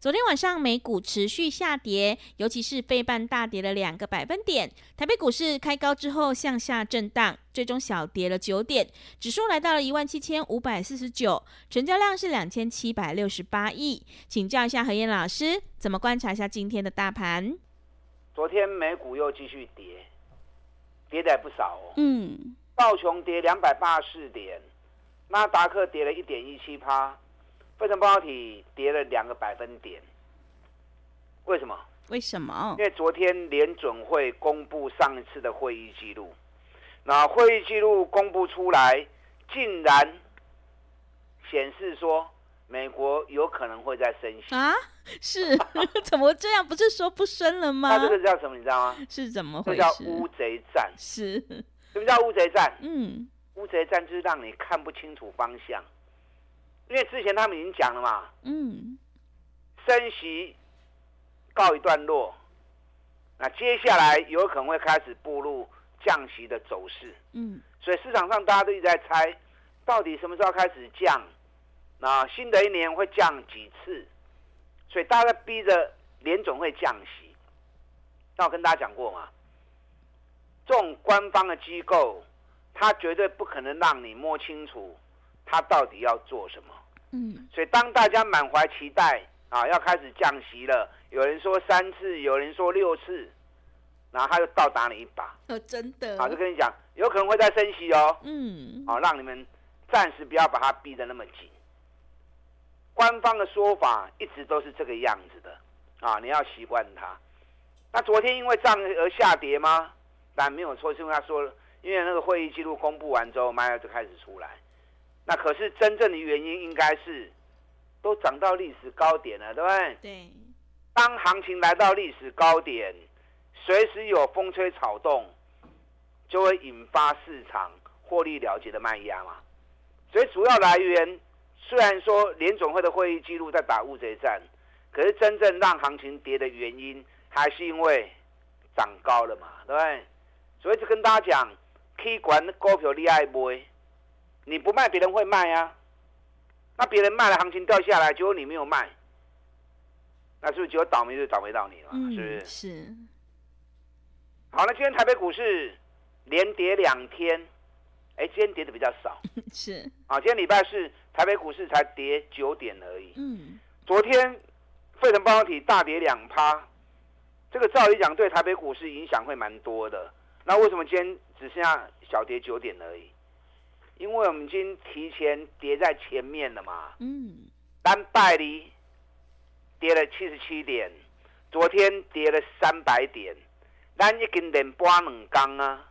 昨天晚上美股持续下跌，尤其是费半大跌了两个百分点。台北股市开高之后向下震荡，最终小跌了九点，指数来到了一万七千五百四十九，成交量是两千七百六十八亿。请教一下何燕老师，怎么观察一下今天的大盘？昨天美股又继续跌，跌的不少哦。嗯，道琼跌两百八十四点，纳达克跌了一点一七趴。费城半导体跌了两个百分点，为什么？为什么？因为昨天联准会公布上一次的会议记录，那会议记录公布出来，竟然显示说美国有可能会再升息啊？是？怎么这样？不是说不升了吗？那这个叫什么？你知道吗？是怎么回事？这叫乌贼战。是？什么叫乌贼战？嗯，乌贼战就是让你看不清楚方向。因为之前他们已经讲了嘛，嗯，升息告一段落，那接下来有可能会开始步入降息的走势，嗯，所以市场上大家都一直在猜，到底什么时候开始降？那新的一年会降几次？所以大家逼着联总会降息。那我跟大家讲过嘛，这种官方的机构，他绝对不可能让你摸清楚。他到底要做什么？嗯，所以当大家满怀期待啊，要开始降息了，有人说三次，有人说六次，然后他又倒打你一把。哦，真的。啊，就跟你讲，有可能会再升息哦。嗯。啊，让你们暂时不要把它逼得那么紧。官方的说法一直都是这个样子的啊，你要习惯它。那昨天因为这样而下跌吗？但没有错，是因为他说，因为那个会议记录公布完之后，卖压就开始出来。那可是真正的原因应该是，都涨到历史高点了，对不对？对。当行情来到历史高点，随时有风吹草动，就会引发市场获利了结的卖压嘛。所以主要来源虽然说联总会的会议记录在打乌贼战，可是真正让行情跌的原因，还是因为涨高了嘛，对不对？所以就跟大家讲，K 管股票你爱买。你不卖，别人会卖啊。那别人卖了，行情掉下来，结果你没有卖，那是不是只有倒霉就倒霉到你了？是不是？是。好，那今天台北股市连跌两天，哎，今天跌的比较少。是。啊，今天礼拜四台北股市才跌九点而已。嗯。昨天费城半导体大跌两趴，这个照理讲对台北股市影响会蛮多的。那为什么今天只剩下小跌九点而已？因为我们已经提前跌在前面了嘛，嗯，单拜里跌了七十七点，昨天跌了三百点，咱已经连八两缸啊，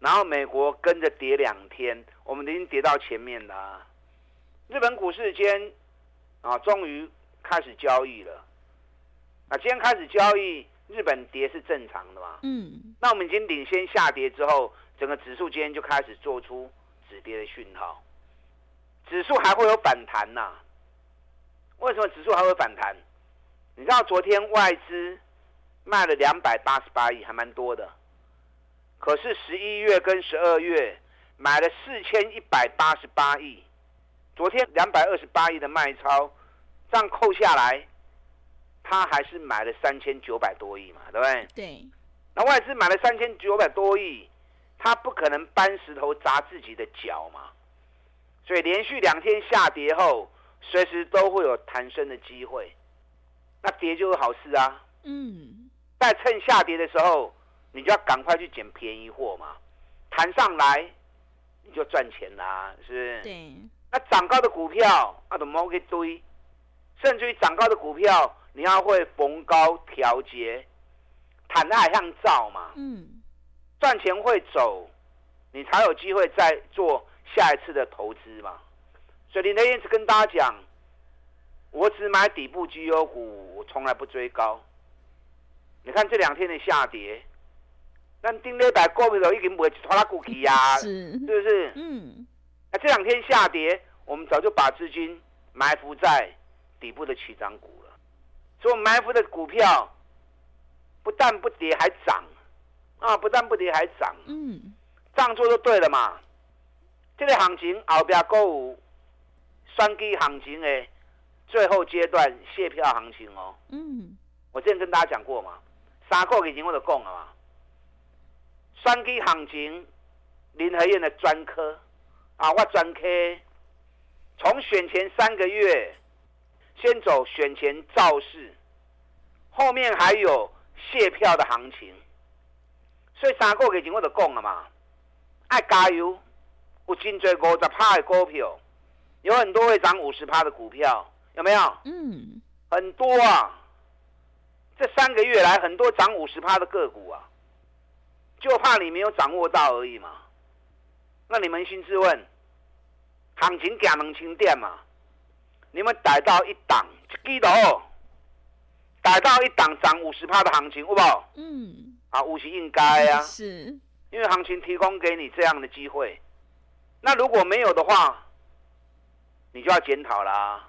然后美国跟着跌两天，我们已经跌到前面了。日本股市间啊，终于开始交易了。啊，今天开始交易，日本跌是正常的嘛？嗯，那我们已经领先下跌之后，整个指数今天就开始做出。止跌的讯号，指数还会有反弹呐？为什么指数还会反弹？你知道昨天外资卖了两百八十八亿，还蛮多的。可是十一月跟十二月买了四千一百八十八亿，昨天两百二十八亿的卖超，这样扣下来，他还是买了三千九百多亿嘛，对不对？对。那外资买了三千九百多亿。他不可能搬石头砸自己的脚嘛，所以连续两天下跌后，随时都会有弹升的机会，那跌就是好事啊。嗯，在趁下跌的时候，你就要赶快去捡便宜货嘛，弹上来你就赚钱啦，是不是？对。那涨高的股票，那怎么可以堆？甚至于涨高的股票，你要会逢高调节，弹爱向造嘛。嗯。赚钱会走，你才有机会再做下一次的投资嘛。所以林德燕是跟大家讲，我只买底部绩优股，我从来不追高。你看这两天的下跌，那丁磊百股票都已经不会拖拉股去呀，是是不是？嗯，那这两天下跌，我们早就把资金埋伏在底部的起涨股了。所以我们埋伏的股票不但不跌，还涨啊！不但不跌，还涨。嗯，这样做就对了嘛。这个行情后边购物双击行情的最后阶段卸票行情哦。嗯，我之前跟大家讲过嘛，三个月前我就讲了嘛。双击行情，林和燕的专科啊，我专科从选前三个月先走选前造势，后面还有卸票的行情，所以三个月前我就讲了嘛，爱加油，有真侪五十趴的股票，有很多会涨五十趴的股票，有没有？嗯，很多啊，这三个月来很多涨五十趴的个股啊，就怕你没有掌握到而已嘛。那你扪心自问，行情行两千点嘛，你们逮到一档一记录，逮到一档涨五十趴的行情，好不好？嗯，啊，五是应该啊，是，因为行情提供给你这样的机会。那如果没有的话，你就要检讨啦。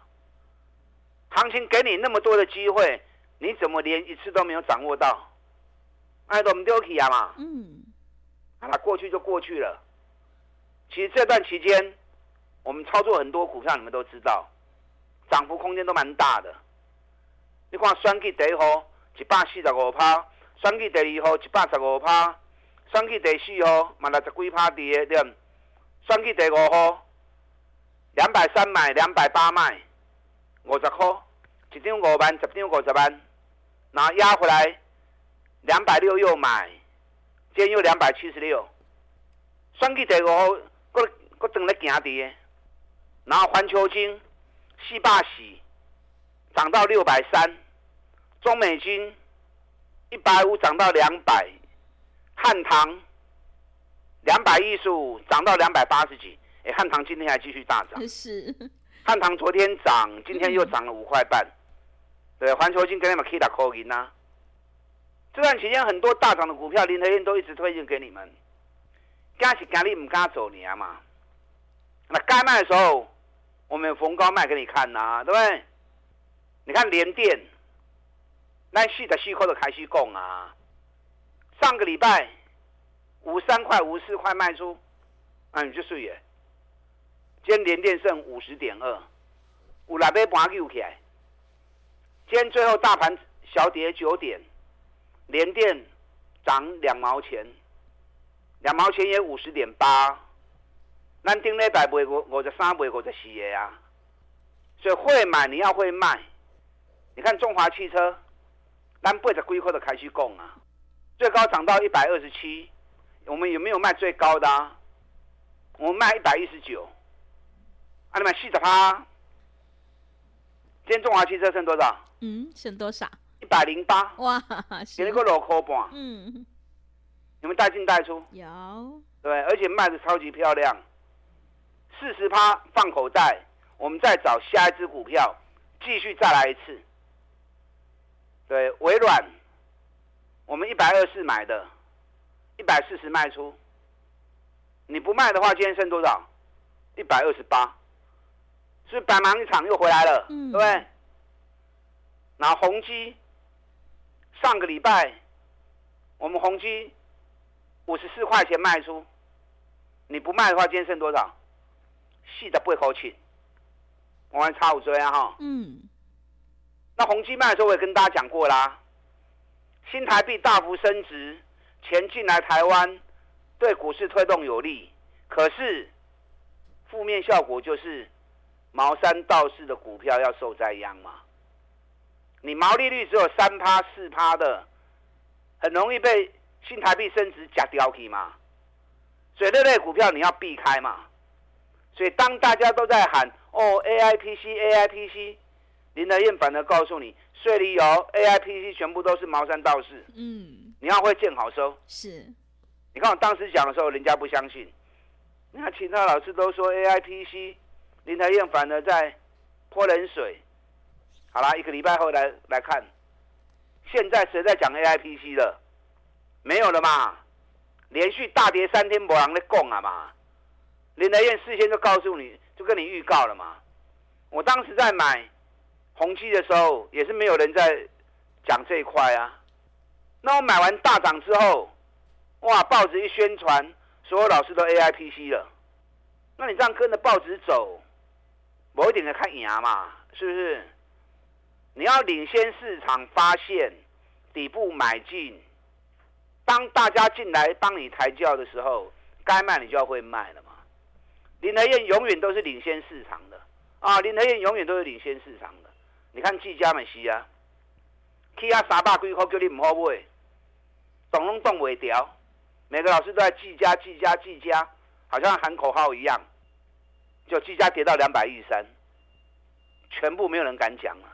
行情给你那么多的机会，你怎么连一次都没有掌握到？哎，都唔丢弃啊嘛！嗯，好了，过去就过去了。其实这段期间，我们操作很多股票，你们都知道，涨幅空间都蛮大的。你看，双 K 第一号一百四十五趴，选举第二号一百十五趴，选举第四号嘛六十几趴跌的，对不？选举第五号两百三买，两百八卖，五十块，一张五万，十张五十万，然后压回来两百六又买，今天又两百七十六，选举第五号，搁搁等咧行跌，然后环球金四百四涨到六百三，中美金一百五涨到两百，汉唐两百一十五涨到两百八十几，哎，汉唐今天还继续大涨，是，汉唐昨天涨，今天又涨了五块半，对，环球金跟你们 K 打扣银呐。这段期间很多大涨的股票，林和燕都一直推荐给你们。敢是敢你唔敢走你啊嘛？那该卖的时候，我们有逢高卖给你看呐、对不对？你看联电，那四十四块都开始供啊。上个礼拜五三块、五四块卖出，啊，你就睡耶。今天连电剩五十点二，有来杯盘救起来。今天最后大盘小跌九点。连电涨两毛钱，两毛钱也五十点八，咱顶礼拜卖五五十三卖五十四的啊，所以会买你要会卖。你看中华汽车，咱八十几块的开始供啊，最高涨到一百二十七，我们有没有卖最高的、啊？我们卖一百一十九，啊，你买四十趴。今天中华汽车剩多少？嗯，剩多少？一百零八。哇，给了个六块半，嗯，你们带进带出，有，对，而且卖的超级漂亮，四十趴放口袋，我们再找下一只股票，继续再来一次。对，微软，我们一百二十买的，一百四十卖出，你不卖的话，今天剩多少？一百二十八，是不是百忙一场又回来了，嗯对不对？然后宏基，上个礼拜我们宏基五十四块钱卖出，你不卖的话，今天剩多少？四十八块钱，我们差五追啊哈。嗯，那宏基卖的时候，我也跟大家讲过啦，新台币大幅升值，钱进来台湾，对股市推动有利。可是负面效果就是毛山道士的股票要受灾殃嘛。你毛利率只有三趴四趴的，很容易被新台币升值夹掉去嘛。所以这类股票你要避开嘛。所以当大家都在喊哦 AIPC AIPC，林德燕反而告诉你，税里有 AIPC 全部都是茅山道士，嗯，你要会见好收。是，你看我当时讲的时候，人家不相信。你看其他老师都说 AIPC，林德燕反而在泼冷水。好啦，一个礼拜后来来看，现在谁在讲 AIPC 了？没有了嘛？连续大跌三天，没人在供啊嘛？林德燕事先就告诉你，就跟你预告了嘛。我当时在买宏基的时候，也是没有人在讲这一块啊。那我买完大涨之后，哇，报纸一宣传，所有老师都 AIPC 了。那你这样跟着报纸走，某一点的看牙嘛，是不是？你要领先市场，发现底部买进。当大家进来帮你抬轿的时候，该卖你就要会卖了嘛。林德燕永远都是领先市场的啊！林德燕永远都是领先市场的。你看季家美是啊，起啊三百几块叫你唔好买，动拢动袂掉。每个老师都在季家、季家、季家，好像喊口号一样。就季家跌到两百一十三，全部没有人敢讲了。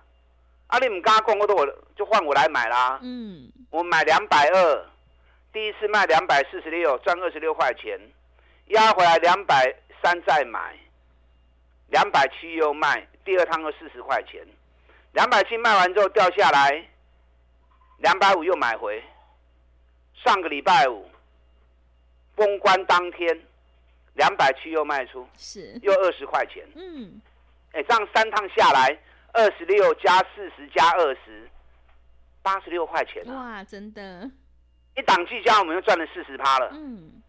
啊，你唔敢讲，我都我就换我来买啦。嗯，我买两百二，第一次卖两百四十六，赚二十六块钱，压回来两百三再买，两百七又卖，第二趟又四十块钱，两百七卖完之后掉下来，两百五又买回。上个礼拜五封关当天，两百七又卖出，是又二十块钱。嗯，哎，这样三趟下来，二十六加四十加二十，八十六块钱。哇，真的！一档计价，我们又赚了四十趴了。嗯，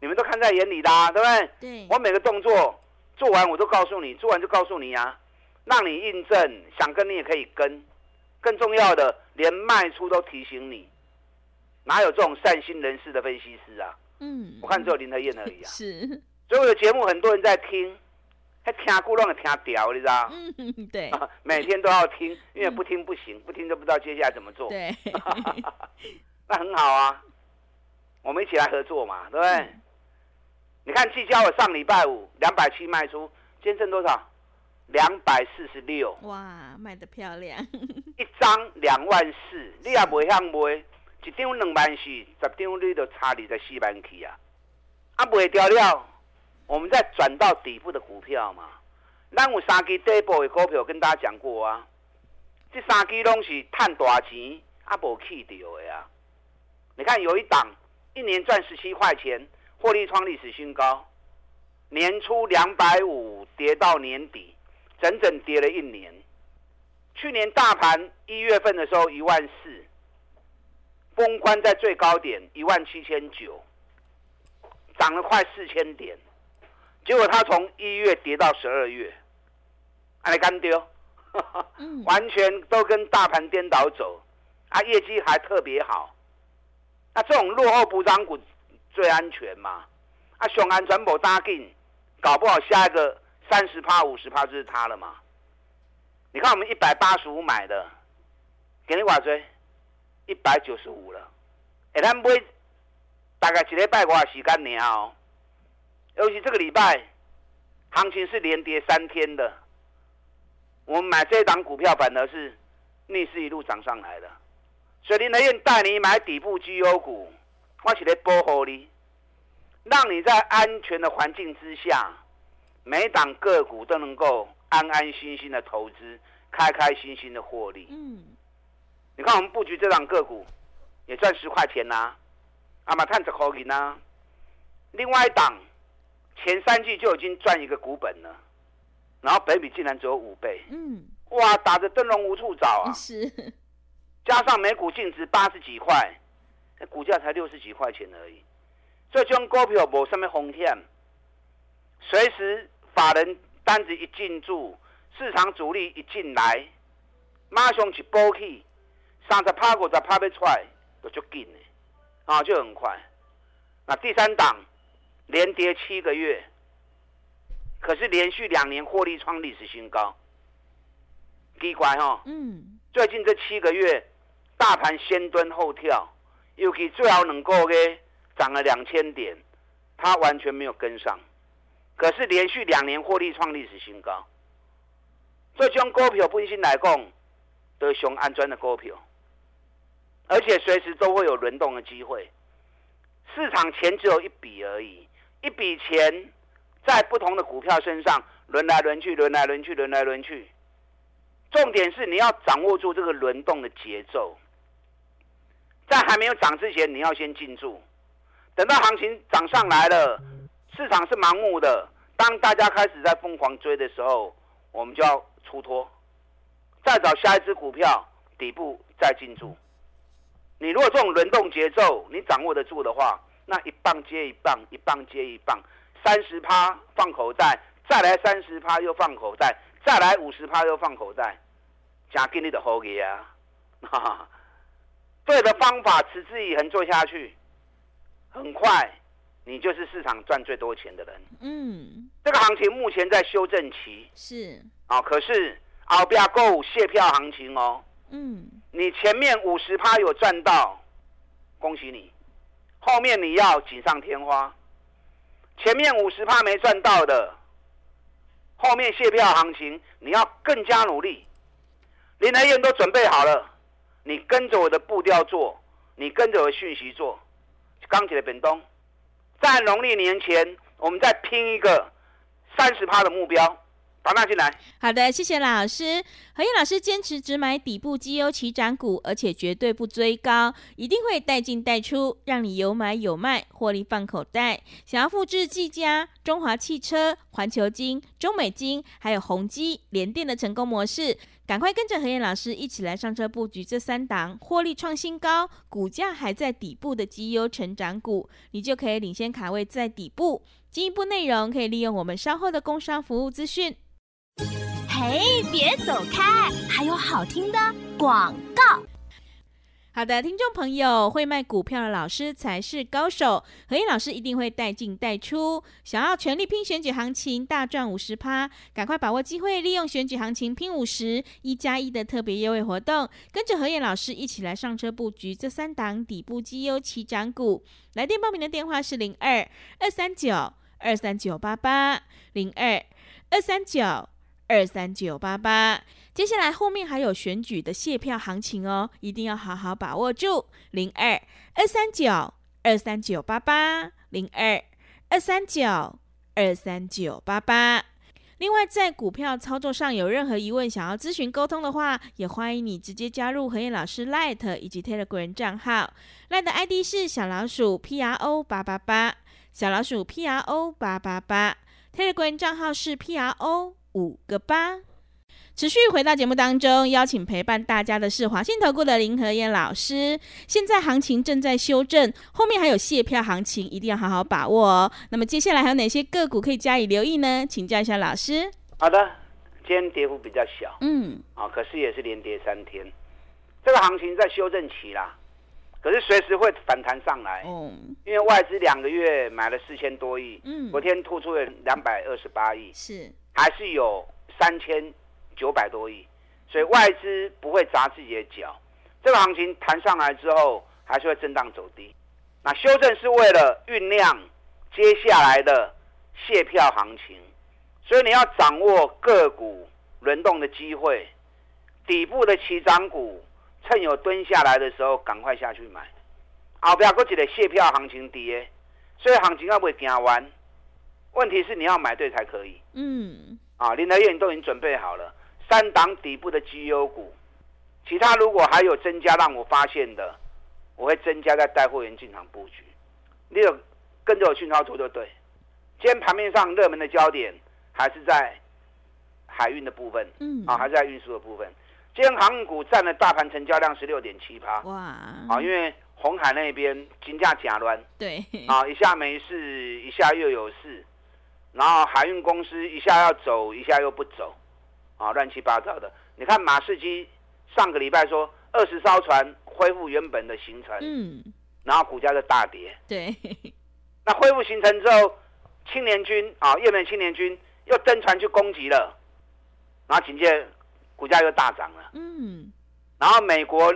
你们都看在眼里啦，对不对？对。我每个动作做完，我都告诉你，做完就告诉你啊，让你印证。想跟你也可以跟，更重要的，连卖出都提醒你。哪有这种善心人士的分析师啊？嗯，我看只有林德燕而已啊。是，所有的节目很多人在听，还听古乱的听屌，你知道？嗯，对。每天都要听，因为不听不行，不听就不知道接下来怎么做。对。那很好啊，我们一起来合作嘛，对不对？你看，聚焦我上礼拜五两百七卖出，今天挣多少？两百四十六。哇，卖的漂亮。一张两万四，你也不想卖？一张两万四，十张你都差二十四万去啊！啊，卖掉了，我们再转到底部的股票嘛。咱有三支底部的股票跟大家讲过啊，这三支拢是赚大钱啊，无去掉的啊。你看有一档一年赚十七块钱，获利创历史新高，年初两百五跌到年底，整整跌了一年。去年大盘一月份的时候一万四。封关在最高点一万七千九，涨了快四千点，结果它从一月跌到十二月，还干丢，完全都跟大盘颠倒走，啊，业绩还特别好，那这种落后补涨股最安全嘛，啊，雄安全部搭进，搞不好下一个三十趴五十趴就是它了嘛，你看我们一百八十五买的，给你挂追。一百九十五了，哎，他们买大概一礼拜外时间年哦，尤其这个礼拜行情是连跌三天的，我们买这档股票反而是逆势一路涨上来的。所以林德燕带你买底部绩优股，我是来保护你，让你在安全的环境之下，每档个股都能够安安心心的投资，开开心心的获利。嗯。你看我们布局这档个股，也赚十块钱呐，阿玛探子口银呐。另外一档，前三季就已经赚一个股本了，然后本比竟然只有五倍，嗯，哇，打着灯笼无处找啊。是，加上每股净值八十几块，那股价才六十几块钱而已。这种股票无什么风险，随时法人单子一进驻，市场主力一进来，马上去补起。三十趴股再趴不出来，就就紧的，啊，就很快。那第三档连跌七个月，可是连续两年获利创历史新高，奇怪哈。嗯。最近这七个月，大盘先蹲后跳，尤其最后能够月涨了两千点，它完全没有跟上。可是连续两年获利创历史新高，所以将股票本身来讲，都是安全的股票。而且随时都会有轮动的机会，市场钱只有一笔而已，一笔钱在不同的股票身上轮来轮去，轮来轮去，轮来轮去。重点是你要掌握住这个轮动的节奏，在还没有涨之前，你要先进驻。等到行情涨上来了，市场是盲目的。当大家开始在疯狂追的时候，我们就要出脱，再找下一只股票底部再进驻。你如果这种轮动节奏你掌握得住的话，那一棒接一棒，一棒接一棒，三十趴放口袋，再来三十趴又放口袋。再来五十趴又放口袋，加给你的后给啊！对的方法持之以恒做下去，很快你就是市场赚最多钱的人。嗯，这个行情目前在修正期，是啊，可是后边够卸票行情哦。嗯，你前面五十趴有赚到，恭喜你，后面你要锦上添花。前面五十趴没赚到的。后面卸票行情，你要更加努力。林来燕都准备好了，你跟着我的步调做，你跟着我的讯息做。钢铁的本东，在农历年前，我们再拼一个三十趴的目标。把那进来。好的，谢谢老师。何燕老师坚持只买底部绩优起涨股，而且绝对不追高，一定会带进带出，让你有买有卖，获利放口袋。想要复制技嘉、中华汽车、环球金、中美金，还有宏基、联电的成功模式，赶快跟着何燕老师一起来上车布局这三档获利创新高、股价还在底部的绩优成长股，你就可以领先卡位在底部。进一步内容可以利用我们稍后的工商服务资讯。嘿，别走开！还有好听的广告。好的，听众朋友，会卖股票的老师才是高手。何燕老师一定会带进带出。想要全力拼选举行情，大赚五十趴，赶快把握机会，利用选举行情拼五十一加一的特别优惠活动，跟着何燕老师一起来上车布局这三档底部绩优起涨股。来电报名的电话是零二二三九二三九八八零二二三九。二三九八八，接下来后面还有选举的卸票行情哦，一定要好好把握住。零二二三九二三九八八，零二二三九二三九八八。另外，在股票操作上有任何疑问，想要咨询沟通的话，也欢迎你直接加入何燕老师 Light 以及 Telegram 账号。Light 的 ID 是小老鼠 P R O 八八八，小老鼠 P R O 八八八，Telegram 账号是 P R O。五个八，持续回到节目当中，邀请陪伴大家的是华信投顾的林和燕老师。现在行情正在修正，后面还有卸票行情，一定要好好把握哦。那么接下来还有哪些个股可以加以留意呢？请教一下老师。好的，今天跌幅比较小，嗯，啊，可是也是连跌三天，这个行情在修正期啦，可是随时会反弹上来，嗯，因为外资两个月买了四千多亿，嗯，昨天吐出了两百二十八亿，是。还是有三千九百多亿，所以外资不会砸自己的脚。这个行情弹上来之后，还是会震荡走低。那修正是为了酝酿接下来的卸票行情，所以你要掌握个股轮动的机会，底部的起涨股，趁有蹲下来的时候赶快下去买。后不要过去的卸票行情跌，所以行情要不会行完。问题是你要买对才可以。嗯，啊，林德燕都已经准备好了三档底部的绩优股，其他如果还有增加让我发现的，我会增加在带货员进场布局。你有跟着我去操作就对。今天盘面上热门的焦点还是在海运的部分，嗯，啊，还是在运输的部分。今天航运股占了大盘成交量十六点七趴。哇，啊，因为红海那边金价假乱，对，啊，一下没事，一下又有事。然后海运公司一下要走，一下又不走，啊，乱七八糟的。你看马士基上个礼拜说二十艘船恢复原本的行程，嗯，然后股价就大跌。对，那恢复行程之后，青年军啊，越南青年军又登船去攻击了，然后紧接股价又大涨了。嗯，然后美国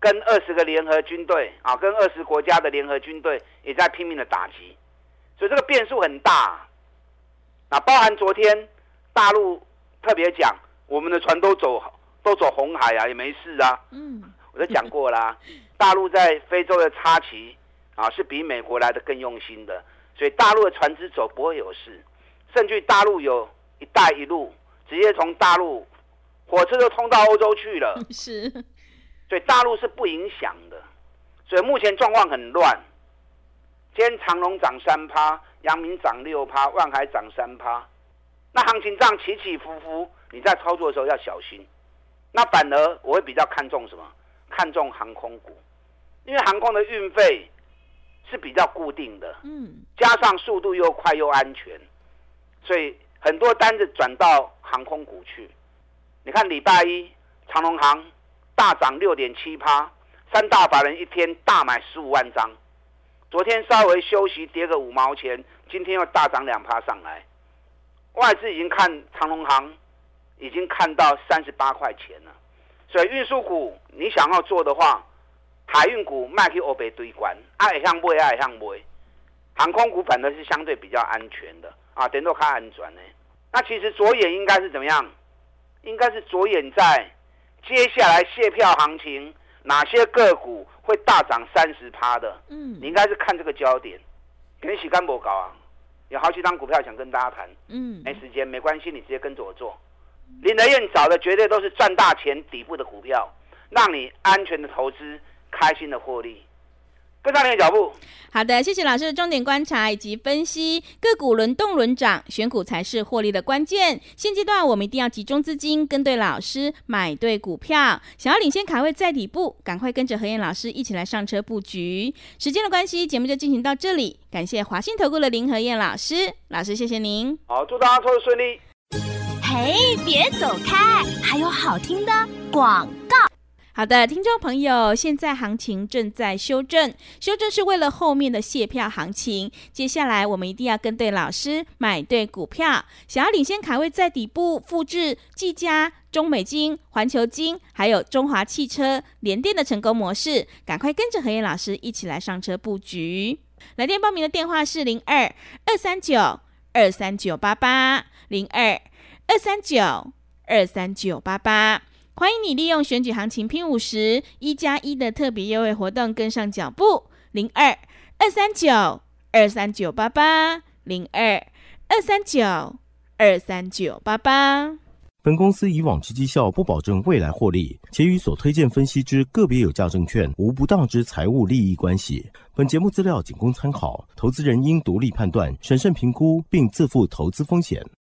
跟二十个联合军队啊，跟二十国家的联合军队也在拼命的打击，所以这个变数很大。那包含昨天大陆特别讲，我们的船都走都走红海啊，也没事啊。嗯，我都讲过啦。大陆在非洲的插旗啊，啊，是比美国来的更用心的，所以大陆的船只走不会有事，甚至大陆有一带一路，直接从大陆火车都通到欧洲去了，是，所以大陆是不影响的，所以目前状况很乱。今天长隆涨三趴，阳明涨六趴，万海涨三趴，那行情这样起起伏伏，你在操作的时候要小心。那反而我会比较看重什么？看重航空股，因为航空的运费是比较固定的，嗯，加上速度又快又安全，所以很多单子转到航空股去。你看礼拜一长隆航大涨六点七趴，三大法人一天大买十五万张。昨天稍微休息，跌个五毛钱，今天又大涨两趴上来。外资已经看长隆行，已经看到三十八块钱了。所以运输股你想要做的话，海运股卖去欧北堆关，爱向买爱向买。航空股反而是相对比较安全的啊，等到看安全呢。那其实着眼应该是怎么样？应该是着眼在接下来卸票行情。哪些个股会大涨三十趴的？嗯，你应该是看这个焦点。给你洗干不搞啊？有好几张股票想跟大家谈。嗯，没时间没关系，你直接跟着我做。林德燕找的绝对都是赚大钱底部的股票，让你安全的投资，开心的获利。跟上你的脚步。好的，谢谢老师的重点观察以及分析，个股轮动轮涨，选股才是获利的关键。现阶段我们一定要集中资金，跟对老师，买对股票。想要领先卡位在底部，赶快跟着何燕老师一起来上车布局。时间的关系，节目就进行到这里。感谢华信投顾的林何燕老师，老师谢谢您。好，祝大家投资顺利。嘿，别走开，还有好听的广告。好的，听众朋友，现在行情正在修正，修正是为了后面的卸票行情。接下来我们一定要跟对老师，买对股票。想要领先卡位在底部，复制技嘉、中美金、环球金，还有中华汽车、联电的成功模式，赶快跟着何燕老师一起来上车布局。来电报名的电话是零二二三九二三九八八零二二三九二三九八八。欢迎你利用选举行情拼五十一加一的特别优惠活动跟上脚步，零二二三九二三九八八零二二三九二三九八八。本公司以往之绩效不保证未来获利，且与所推荐分析之个别有价证券无不当之财务利益关系。本节目资料仅供参考，投资人应独立判断、审慎评估，并自负投资风险。